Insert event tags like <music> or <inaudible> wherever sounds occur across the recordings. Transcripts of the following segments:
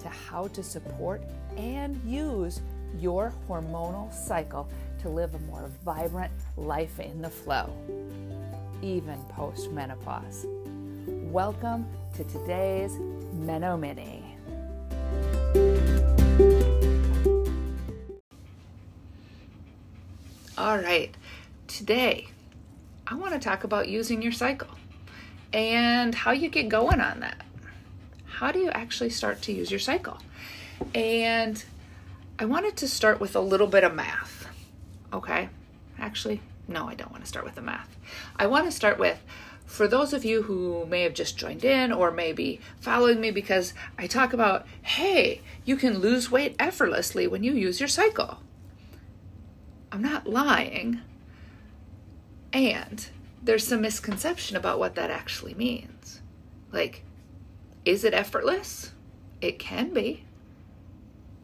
to how to support and use your hormonal cycle to live a more vibrant life in the flow, even post menopause. Welcome to today's Meno Mini. All right, today I want to talk about using your cycle and how you get going on that. How do you actually start to use your cycle? And I wanted to start with a little bit of math. Okay. Actually, no, I don't want to start with the math. I want to start with for those of you who may have just joined in or maybe following me because I talk about, hey, you can lose weight effortlessly when you use your cycle. I'm not lying. And there's some misconception about what that actually means. Like, is it effortless? It can be.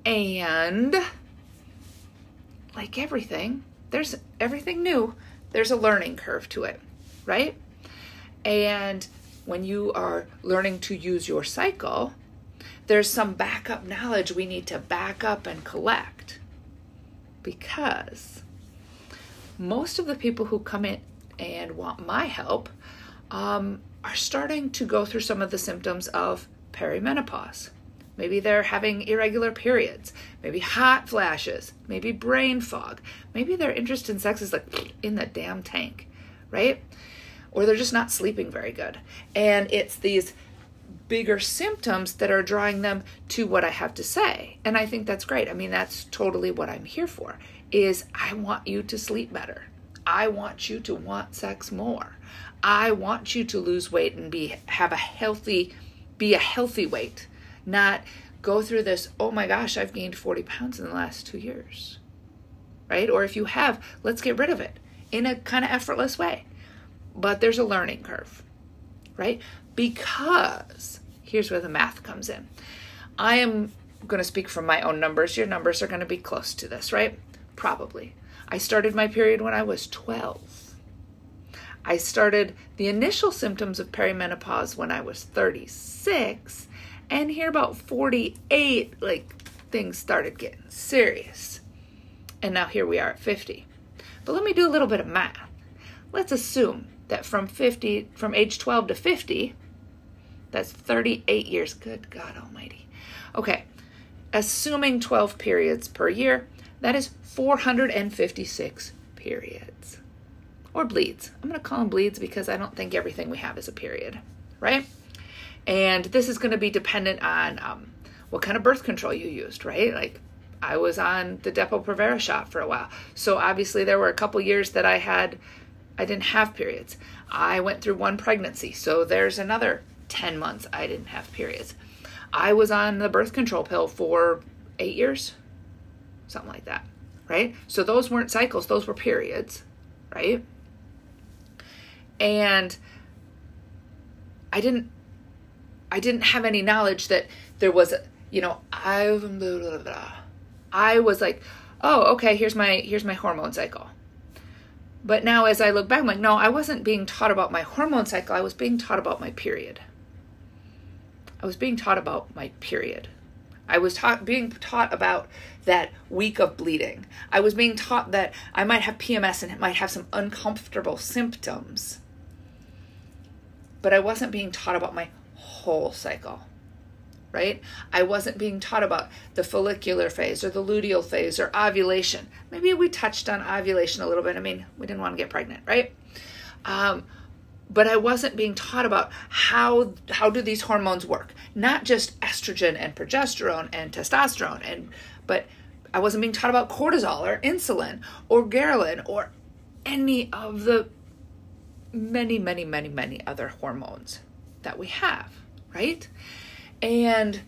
And like everything, there's everything new, there's a learning curve to it, right? And when you are learning to use your cycle, there's some backup knowledge we need to back up and collect. Because most of the people who come in and want my help um, are starting to go through some of the symptoms of perimenopause. Maybe they're having irregular periods, maybe hot flashes, maybe brain fog, maybe their interest in sex is like in the damn tank, right? Or they're just not sleeping very good. And it's these bigger symptoms that are drawing them to what I have to say. And I think that's great. I mean, that's totally what I'm here for. Is I want you to sleep better. I want you to want sex more. I want you to lose weight and be have a healthy be a healthy weight, not go through this, oh my gosh, I've gained 40 pounds in the last 2 years. Right? Or if you have, let's get rid of it in a kind of effortless way. But there's a learning curve. Right? Because here's where the math comes in. I am going to speak from my own numbers. Your numbers are going to be close to this, right? Probably. I started my period when I was 12. I started the initial symptoms of perimenopause when I was 36, and here about 48, like things started getting serious. And now here we are at 50. But let me do a little bit of math. Let's assume that from 50 from age 12 to 50, that's 38 years. Good God almighty. Okay. Assuming 12 periods per year, that is 456 periods or bleeds. I'm going to call them bleeds because I don't think everything we have is a period, right? And this is going to be dependent on um, what kind of birth control you used, right? Like I was on the Depo-Provera shot for a while. So obviously there were a couple years that I had I didn't have periods. I went through one pregnancy. So there's another 10 months I didn't have periods. I was on the birth control pill for 8 years. Something like that right? So those weren't cycles, those were periods, right? And I didn't I didn't have any knowledge that there was you know, I blah, blah, blah, I was like, "Oh, okay, here's my here's my hormone cycle." But now as I look back, I'm like, "No, I wasn't being taught about my hormone cycle. I was being taught about my period." I was being taught about my period. I was taught being taught about that week of bleeding. I was being taught that I might have PMS and it might have some uncomfortable symptoms. But I wasn't being taught about my whole cycle. Right? I wasn't being taught about the follicular phase or the luteal phase or ovulation. Maybe we touched on ovulation a little bit. I mean, we didn't want to get pregnant, right? Um, but I wasn't being taught about how how do these hormones work? Not just estrogen and progesterone and testosterone and but I wasn't being taught about cortisol or insulin or ghrelin or any of the many many many many other hormones that we have, right? And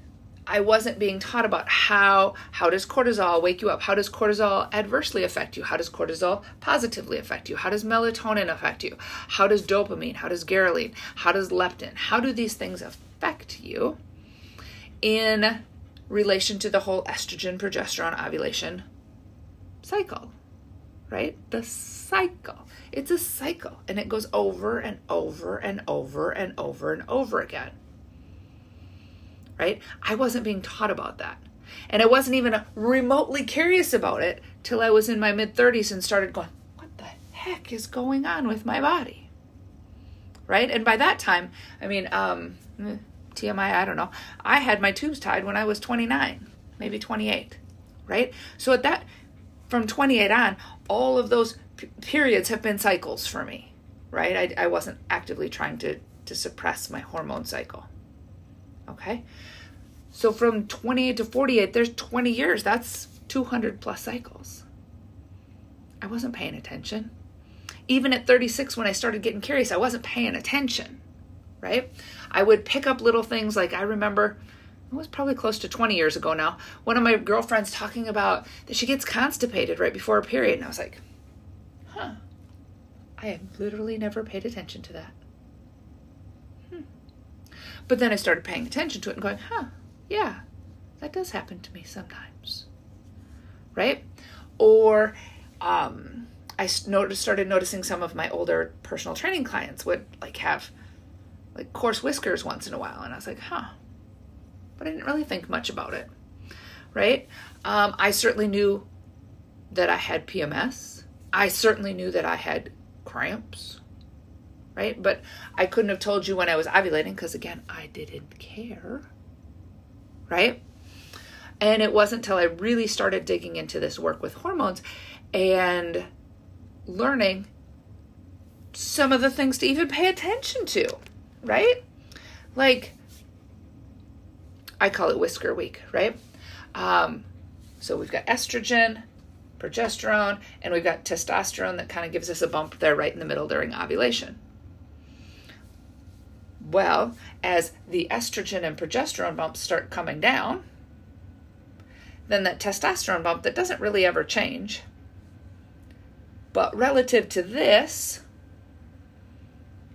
I wasn't being taught about how how does cortisol wake you up? How does cortisol adversely affect you? How does cortisol positively affect you? How does melatonin affect you? How does dopamine? How does ghrelin? How does leptin? How do these things affect you in relation to the whole estrogen progesterone ovulation cycle? Right? The cycle. It's a cycle and it goes over and over and over and over and over again right? I wasn't being taught about that. And I wasn't even remotely curious about it till I was in my mid 30s and started going, what the heck is going on with my body? Right? And by that time, I mean, um, TMI, I don't know. I had my tubes tied when I was 29, maybe 28, right? So at that, from 28 on, all of those p- periods have been cycles for me, right? I, I wasn't actively trying to, to suppress my hormone cycle. Okay? So from 28 to 48, there's 20 years. That's 200 plus cycles. I wasn't paying attention. Even at 36, when I started getting curious, I wasn't paying attention, right? I would pick up little things like I remember, it was probably close to 20 years ago now, one of my girlfriends talking about that she gets constipated right before a period. And I was like, huh, I have literally never paid attention to that. But then I started paying attention to it and going, huh, yeah, that does happen to me sometimes. Right? Or um, I noticed, started noticing some of my older personal training clients would like have like coarse whiskers once in a while. And I was like, huh. But I didn't really think much about it. Right? Um, I certainly knew that I had PMS. I certainly knew that I had cramps right? But I couldn't have told you when I was ovulating because, again, I didn't care, right? And it wasn't until I really started digging into this work with hormones and learning some of the things to even pay attention to, right? Like, I call it whisker week, right? Um, so we've got estrogen, progesterone, and we've got testosterone that kind of gives us a bump there right in the middle during ovulation. Well, as the estrogen and progesterone bumps start coming down, then that testosterone bump that doesn't really ever change. But relative to this,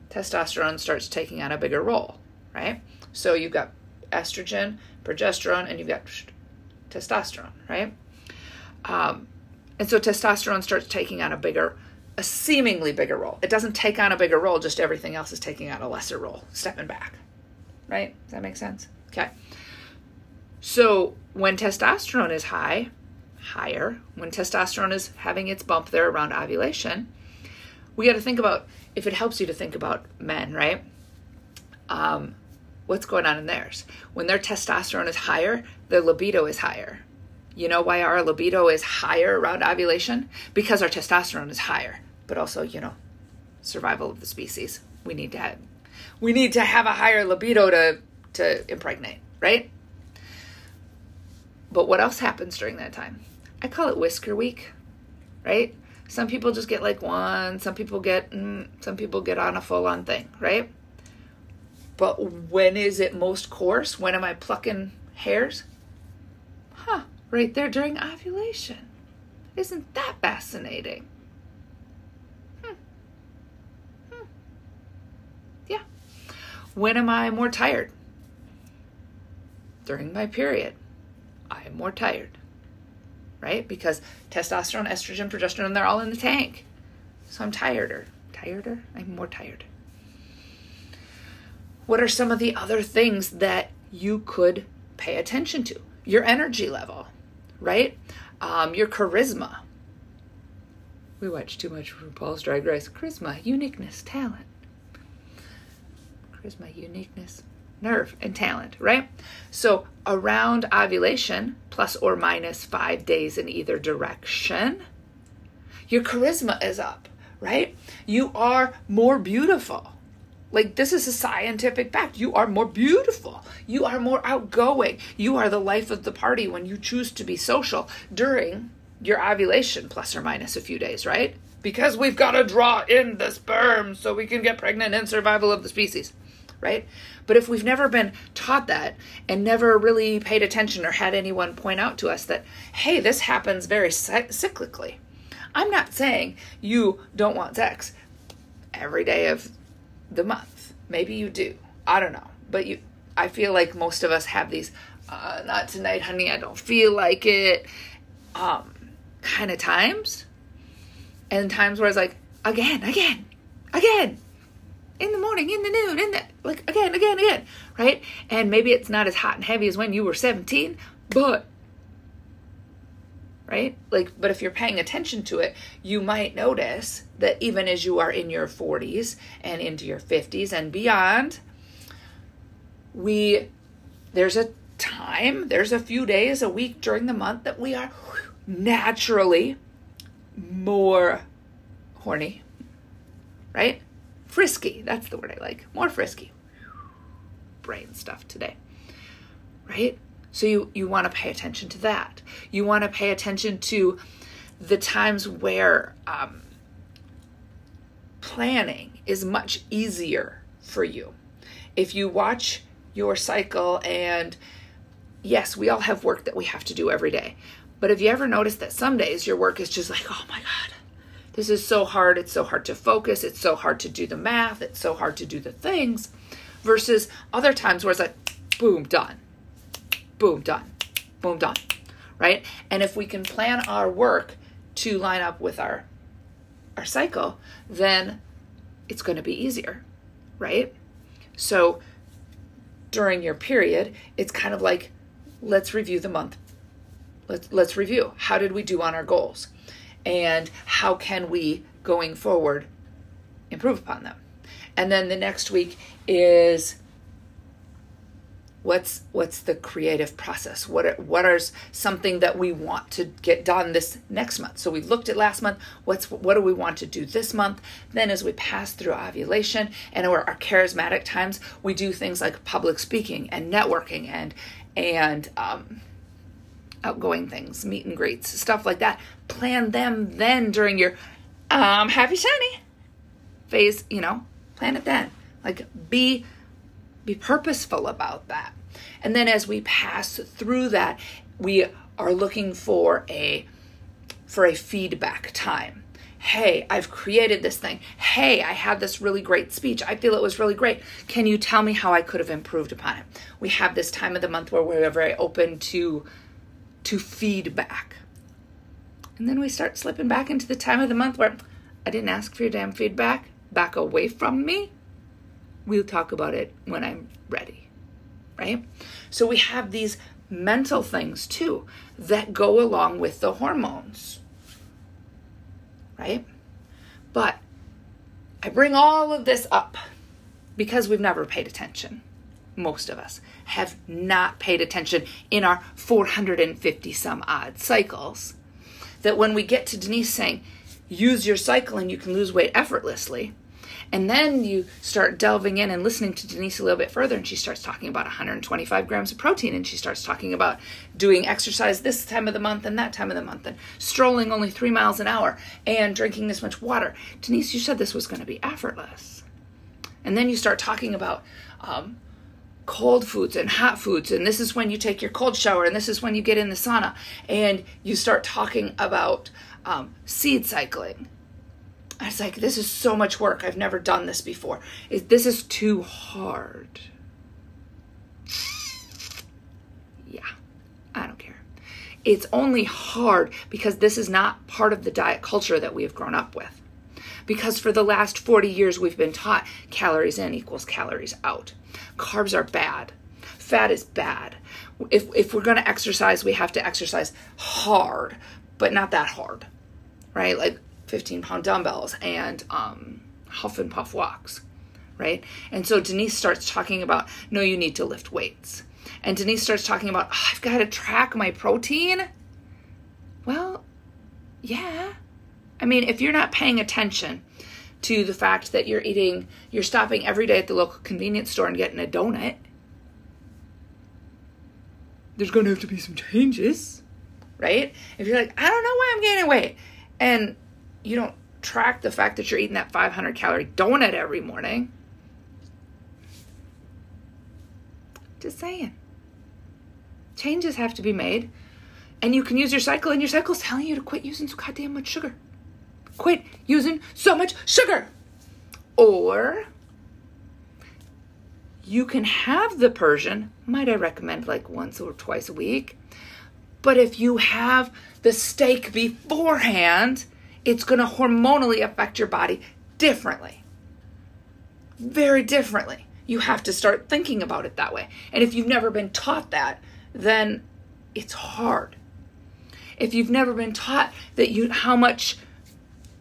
testosterone starts taking on a bigger role, right? So you've got estrogen, progesterone, and you've got testosterone, right? Um, and so testosterone starts taking on a bigger a seemingly bigger role. It doesn't take on a bigger role, just everything else is taking on a lesser role, stepping back. Right? Does that make sense? Okay. So when testosterone is high, higher, when testosterone is having its bump there around ovulation, we got to think about if it helps you to think about men, right? Um, what's going on in theirs? When their testosterone is higher, their libido is higher. You know why our libido is higher around ovulation? Because our testosterone is higher but also, you know, survival of the species. We need to have, we need to have a higher libido to to impregnate, right? But what else happens during that time? I call it whisker week, right? Some people just get like one, some people get mm, some people get on a full on thing, right? But when is it most coarse? When am I plucking hairs? Huh, right there during ovulation. Isn't that fascinating? Hmm. Hmm. Yeah. When am I more tired? During my period. I am more tired. Right? Because testosterone, estrogen, progesterone, they're all in the tank. So I'm tireder. Tireder? I'm more tired. What are some of the other things that you could pay attention to? Your energy level, right? Um, your charisma. We watch too much RuPaul's Drag Race. Charisma, uniqueness, talent charisma, uniqueness, nerve, and talent, right? So around ovulation, plus or minus five days in either direction, your charisma is up, right? You are more beautiful. Like, this is a scientific fact. You are more beautiful. You are more outgoing. You are the life of the party when you choose to be social during your ovulation, plus or minus a few days, right? Because we've got to draw in the sperm so we can get pregnant and survival of the species right? But if we've never been taught that and never really paid attention or had anyone point out to us that, hey, this happens very cyclically. I'm not saying you don't want sex every day of the month. Maybe you do. I don't know. But you I feel like most of us have these uh, not tonight, honey, I don't feel like it um kind of times. And times where it's like, again, again, again, in the morning, in the noon, in the like again, again, again, right? And maybe it's not as hot and heavy as when you were 17, but right? Like, but if you're paying attention to it, you might notice that even as you are in your 40s and into your 50s and beyond, we there's a time, there's a few days a week during the month that we are naturally more horny, right? Frisky, that's the word I like. More frisky. Brain stuff today, right? So you, you want to pay attention to that. You want to pay attention to the times where um, planning is much easier for you. If you watch your cycle, and yes, we all have work that we have to do every day. But have you ever noticed that some days your work is just like, oh my God, this is so hard. It's so hard to focus. It's so hard to do the math. It's so hard to do the things. Versus other times where it's like, boom, done. Boom, done. Boom, done. Right? And if we can plan our work to line up with our our cycle, then it's going to be easier, right? So during your period, it's kind of like let's review the month. Let's let's review. How did we do on our goals? and how can we going forward improve upon them and then the next week is what's what's the creative process what are, what are something that we want to get done this next month so we looked at last month what's what do we want to do this month then as we pass through ovulation and our, our charismatic times we do things like public speaking and networking and and um, outgoing things, meet and greets, stuff like that. Plan them then during your um happy shiny phase, you know, plan it then. Like be be purposeful about that. And then as we pass through that, we are looking for a for a feedback time. Hey, I've created this thing. Hey, I had this really great speech. I feel it was really great. Can you tell me how I could have improved upon it? We have this time of the month where we're very open to to feedback. And then we start slipping back into the time of the month where I didn't ask for your damn feedback. Back away from me. We'll talk about it when I'm ready. Right? So we have these mental things too that go along with the hormones. Right? But I bring all of this up because we've never paid attention most of us have not paid attention in our 450 some odd cycles. That when we get to Denise saying, use your cycle and you can lose weight effortlessly, and then you start delving in and listening to Denise a little bit further, and she starts talking about 125 grams of protein, and she starts talking about doing exercise this time of the month and that time of the month, and strolling only three miles an hour, and drinking this much water. Denise, you said this was going to be effortless. And then you start talking about um, cold foods and hot foods and this is when you take your cold shower and this is when you get in the sauna and you start talking about um, seed cycling I was like this is so much work i've never done this before this is too hard yeah i don't care it's only hard because this is not part of the diet culture that we have grown up with because for the last 40 years we've been taught calories in equals calories out Carbs are bad. Fat is bad. If, if we're going to exercise, we have to exercise hard, but not that hard, right? Like 15 pound dumbbells and um, huff and puff walks, right? And so Denise starts talking about, no, you need to lift weights. And Denise starts talking about, oh, I've got to track my protein. Well, yeah. I mean, if you're not paying attention to the fact that you're eating, you're stopping every day at the local convenience store and getting a donut. There's going to have to be some changes, right? If you're like, I don't know why I'm gaining weight, and you don't track the fact that you're eating that 500 calorie donut every morning, Just saying. Changes have to be made. And you can use your cycle, and your cycle's telling you to quit using so goddamn much sugar. Quit using so much sugar. Or you can have the Persian, might I recommend like once or twice a week. But if you have the steak beforehand, it's going to hormonally affect your body differently. Very differently. You have to start thinking about it that way. And if you've never been taught that, then it's hard. If you've never been taught that you how much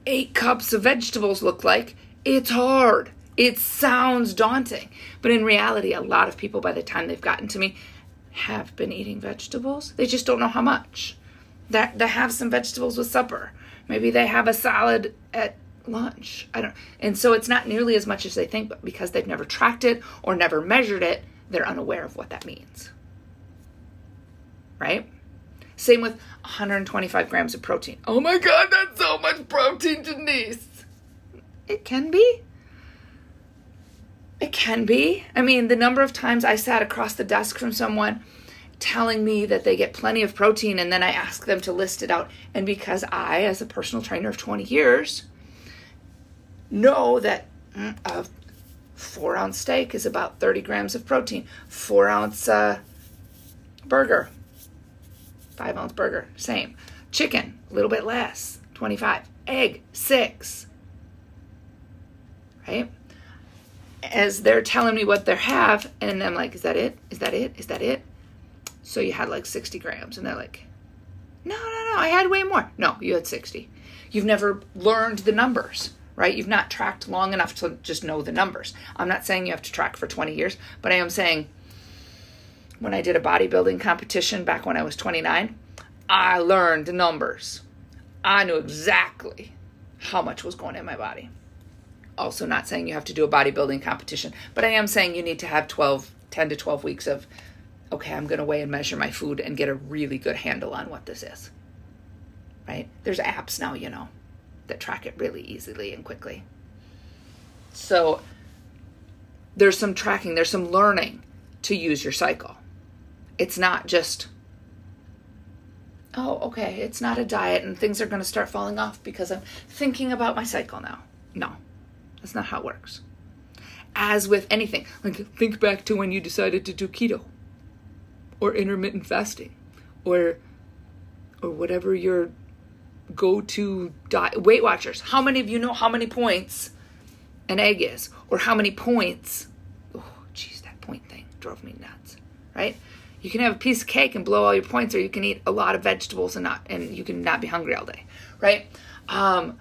8 cups of vegetables look like, it's hard. It sounds daunting. But in reality, a lot of people by the time they've gotten to me have been eating vegetables. They just don't know how much. That they have some vegetables with supper. Maybe they have a salad at lunch. I don't and so it's not nearly as much as they think, but because they've never tracked it or never measured it, they're unaware of what that means. Right? Same with 125 grams of protein. Oh my god, that's so much protein, Denise. It can be. It can be. I mean, the number of times I sat across the desk from someone telling me that they get plenty of protein and then I ask them to list it out. And because I, as a personal trainer of 20 years, know that mm, a four ounce steak is about 30 grams of protein, four ounce uh, burger, five ounce burger, same. Chicken, a little bit less, 25. Egg, six. Right? As they're telling me what they have, and I'm like, is that it? Is that it? Is that it? So you had like 60 grams. And they're like, no, no, no, I had way more. No, you had 60. You've never learned the numbers, right? You've not tracked long enough to just know the numbers. I'm not saying you have to track for 20 years, but I am saying when I did a bodybuilding competition back when I was 29, I learned the numbers. I knew exactly how much was going in my body. Also, not saying you have to do a bodybuilding competition, but I am saying you need to have 12, 10 to 12 weeks of okay, I'm going to weigh and measure my food and get a really good handle on what this is. Right? There's apps now, you know, that track it really easily and quickly. So there's some tracking, there's some learning to use your cycle. It's not just, oh, okay, it's not a diet and things are going to start falling off because I'm thinking about my cycle now. No, that's not how it works. As with anything, like think back to when you decided to do keto or intermittent fasting or or whatever your go-to diet weight watchers. How many of you know how many points an egg is or how many points oh jeez that point thing drove me nuts right? You can have a piece of cake and blow all your points or you can eat a lot of vegetables and not and you can not be hungry all day right? Um,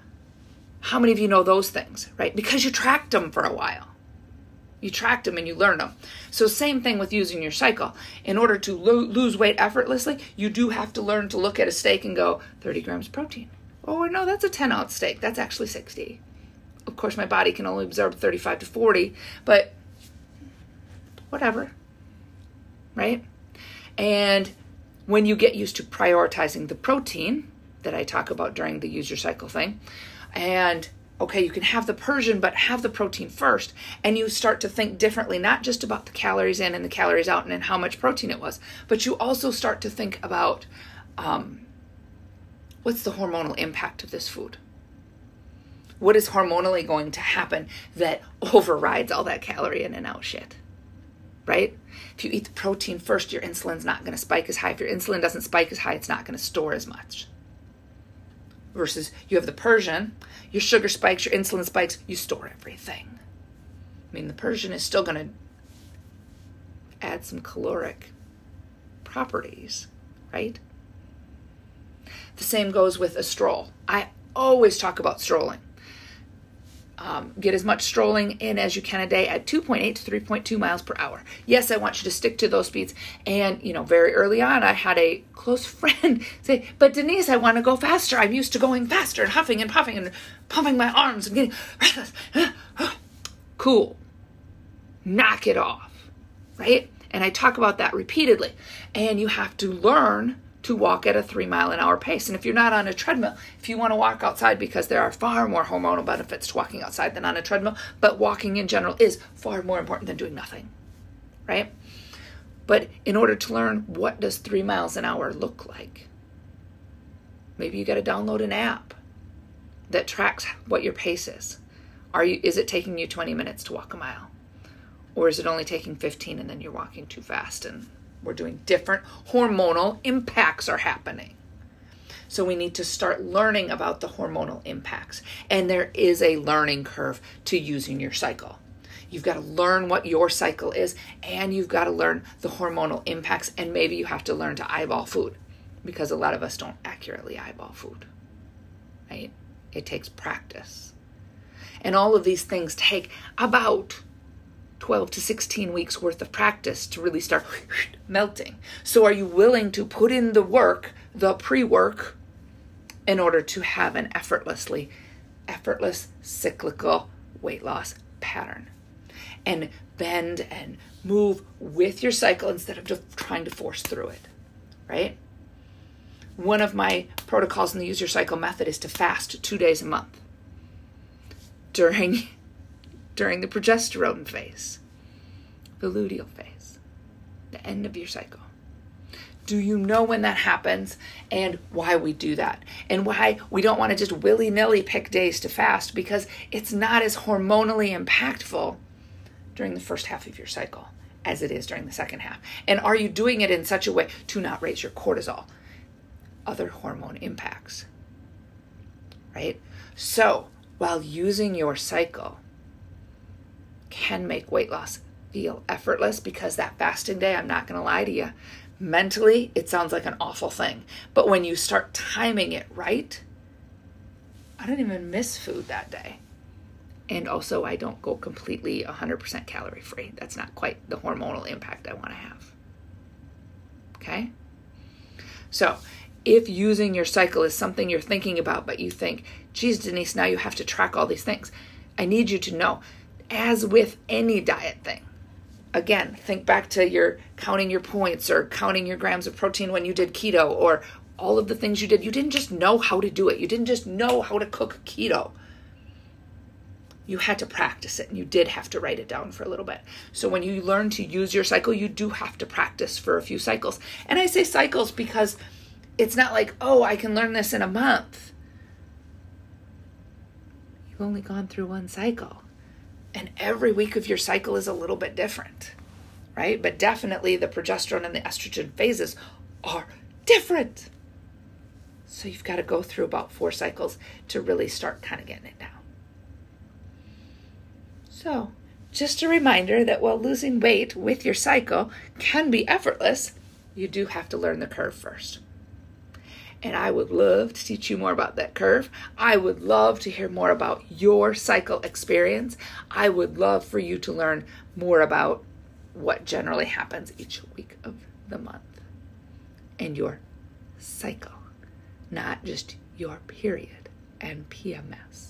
how many of you know those things right? Because you tracked them for a while you tracked them and you learned them. So, same thing with using your cycle. In order to lo- lose weight effortlessly, you do have to learn to look at a steak and go 30 grams protein. Oh, no, that's a 10 ounce steak. That's actually 60. Of course, my body can only absorb 35 to 40, but whatever. Right? And when you get used to prioritizing the protein that I talk about during the use your cycle thing, and okay, you can have the Persian, but have the protein first. And you start to think differently, not just about the calories in and the calories out and, how much protein it was, but you also start to think about um, what's the hormonal impact of this food? What is hormonally going to happen that <laughs> overrides all that calorie in and out shit? Right? If you eat the protein first, your insulin's not going to spike as high. If your insulin doesn't spike as high, it's not going to store as much versus you have the Persian, your sugar spikes, your insulin spikes, you store everything. I mean, the Persian is still going to add some caloric properties, right? The same goes with a stroll. I always talk about strolling um, get as much strolling in as you can a day at 2.8 to 3.2 miles per hour. Yes, I want you to stick to those speeds. And, you know, very early on, I had a close <laughs> friend say, But Denise, I want to go faster. I'm used to going faster and huffing and puffing and pumping my arms and getting restless. <sighs> cool. Knock it off, right? And I talk about that repeatedly. And you have to learn to walk at a three mile an hour pace. And if you're not on a treadmill, if you want to walk outside, because there are far more hormonal benefits to walking outside than on a treadmill, but walking in general is far more important than doing nothing, right? But in order to learn what does three miles an hour look like, maybe you got to download an app that tracks what your pace is. Are you is it taking you 20 minutes to walk a mile? Or is it only taking 15 and then you're walking too fast and we're doing different hormonal impacts are happening. So we need to start learning about the hormonal impacts. And there is a learning curve to using your cycle. You've got to learn what your cycle is, and you've got to learn the hormonal impacts. And maybe you have to learn to eyeball food because a lot of us don't accurately eyeball food, right? It takes practice. And all of these things take about 12 to 16 weeks worth of practice to really start <sniffs> melting. So, are you willing to put in the work, the pre work, in order to have an effortlessly, effortless cyclical weight loss pattern? And bend and move with your cycle instead of just trying to force through it, right? One of my protocols in the Use Your Cycle method is to fast two days a month during during the progesterone phase, the luteal phase, the end of your cycle. Do you know when that happens and why we do that? And why we don't want to just willy nilly pick days to fast because it's not as hormonally impactful during the first half of your cycle as it is during the second half. And are you doing it in such a way to not raise your cortisol? Other hormone impacts. Right? So, while using your cycle, can make weight loss feel effortless because that fasting day, I'm not going to lie to you, mentally, it sounds like an awful thing. But when you start timing it right, I don't even miss food that day. And also, I don't go completely 100% calorie free. That's not quite the hormonal impact I want to have. Okay? So, if using your cycle is something you're thinking about, but you think, geez, Denise, now you have to track all these things, I need you to know as with any diet thing. Again, think back to your counting your points or counting your grams of protein when you did keto or all of the things you did. You didn't just know how to do it, you didn't just know how to cook keto. You had to practice it and you did have to write it down for a little bit. So, when you learn to use your cycle, you do have to practice for a few cycles. And I say cycles because it's not like, oh, I can learn this in a month. You've only gone through one cycle and every week of your cycle is a little bit different, right? But definitely the progesterone and the estrogen phases are different. So you've got to go through about four cycles to really start kind of getting it down. So, just a reminder that while losing weight with your cycle can be effortless, you do have to learn the curve first and I would love to teach you more about that curve. I would love to hear more about your cycle experience. I would love for you to learn more about what generally happens each week of the month and your cycle, not just your period and PMS.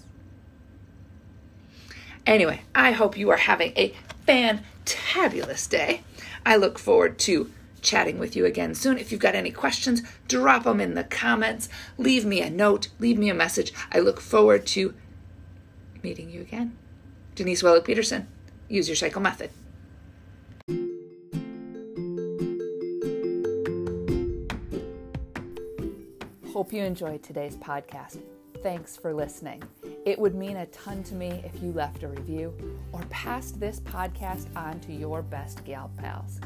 Anyway, I hope you are having a fantabulous day. I look forward to chatting with you again soon. If you've got any questions, drop them in the comments. Leave me a note, leave me a message. I look forward to meeting you again. Denise Wellick Peterson, use your cycle method. Hope you enjoyed today's podcast. Thanks for listening. It would mean a ton to me if you left a review or passed this podcast on to your best gal pals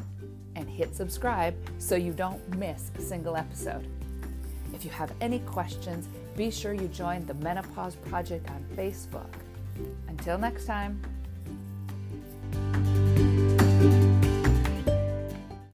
and hit subscribe so you don't miss a single episode. If you have any questions, be sure you join the Menopause Project on Facebook. Until next time.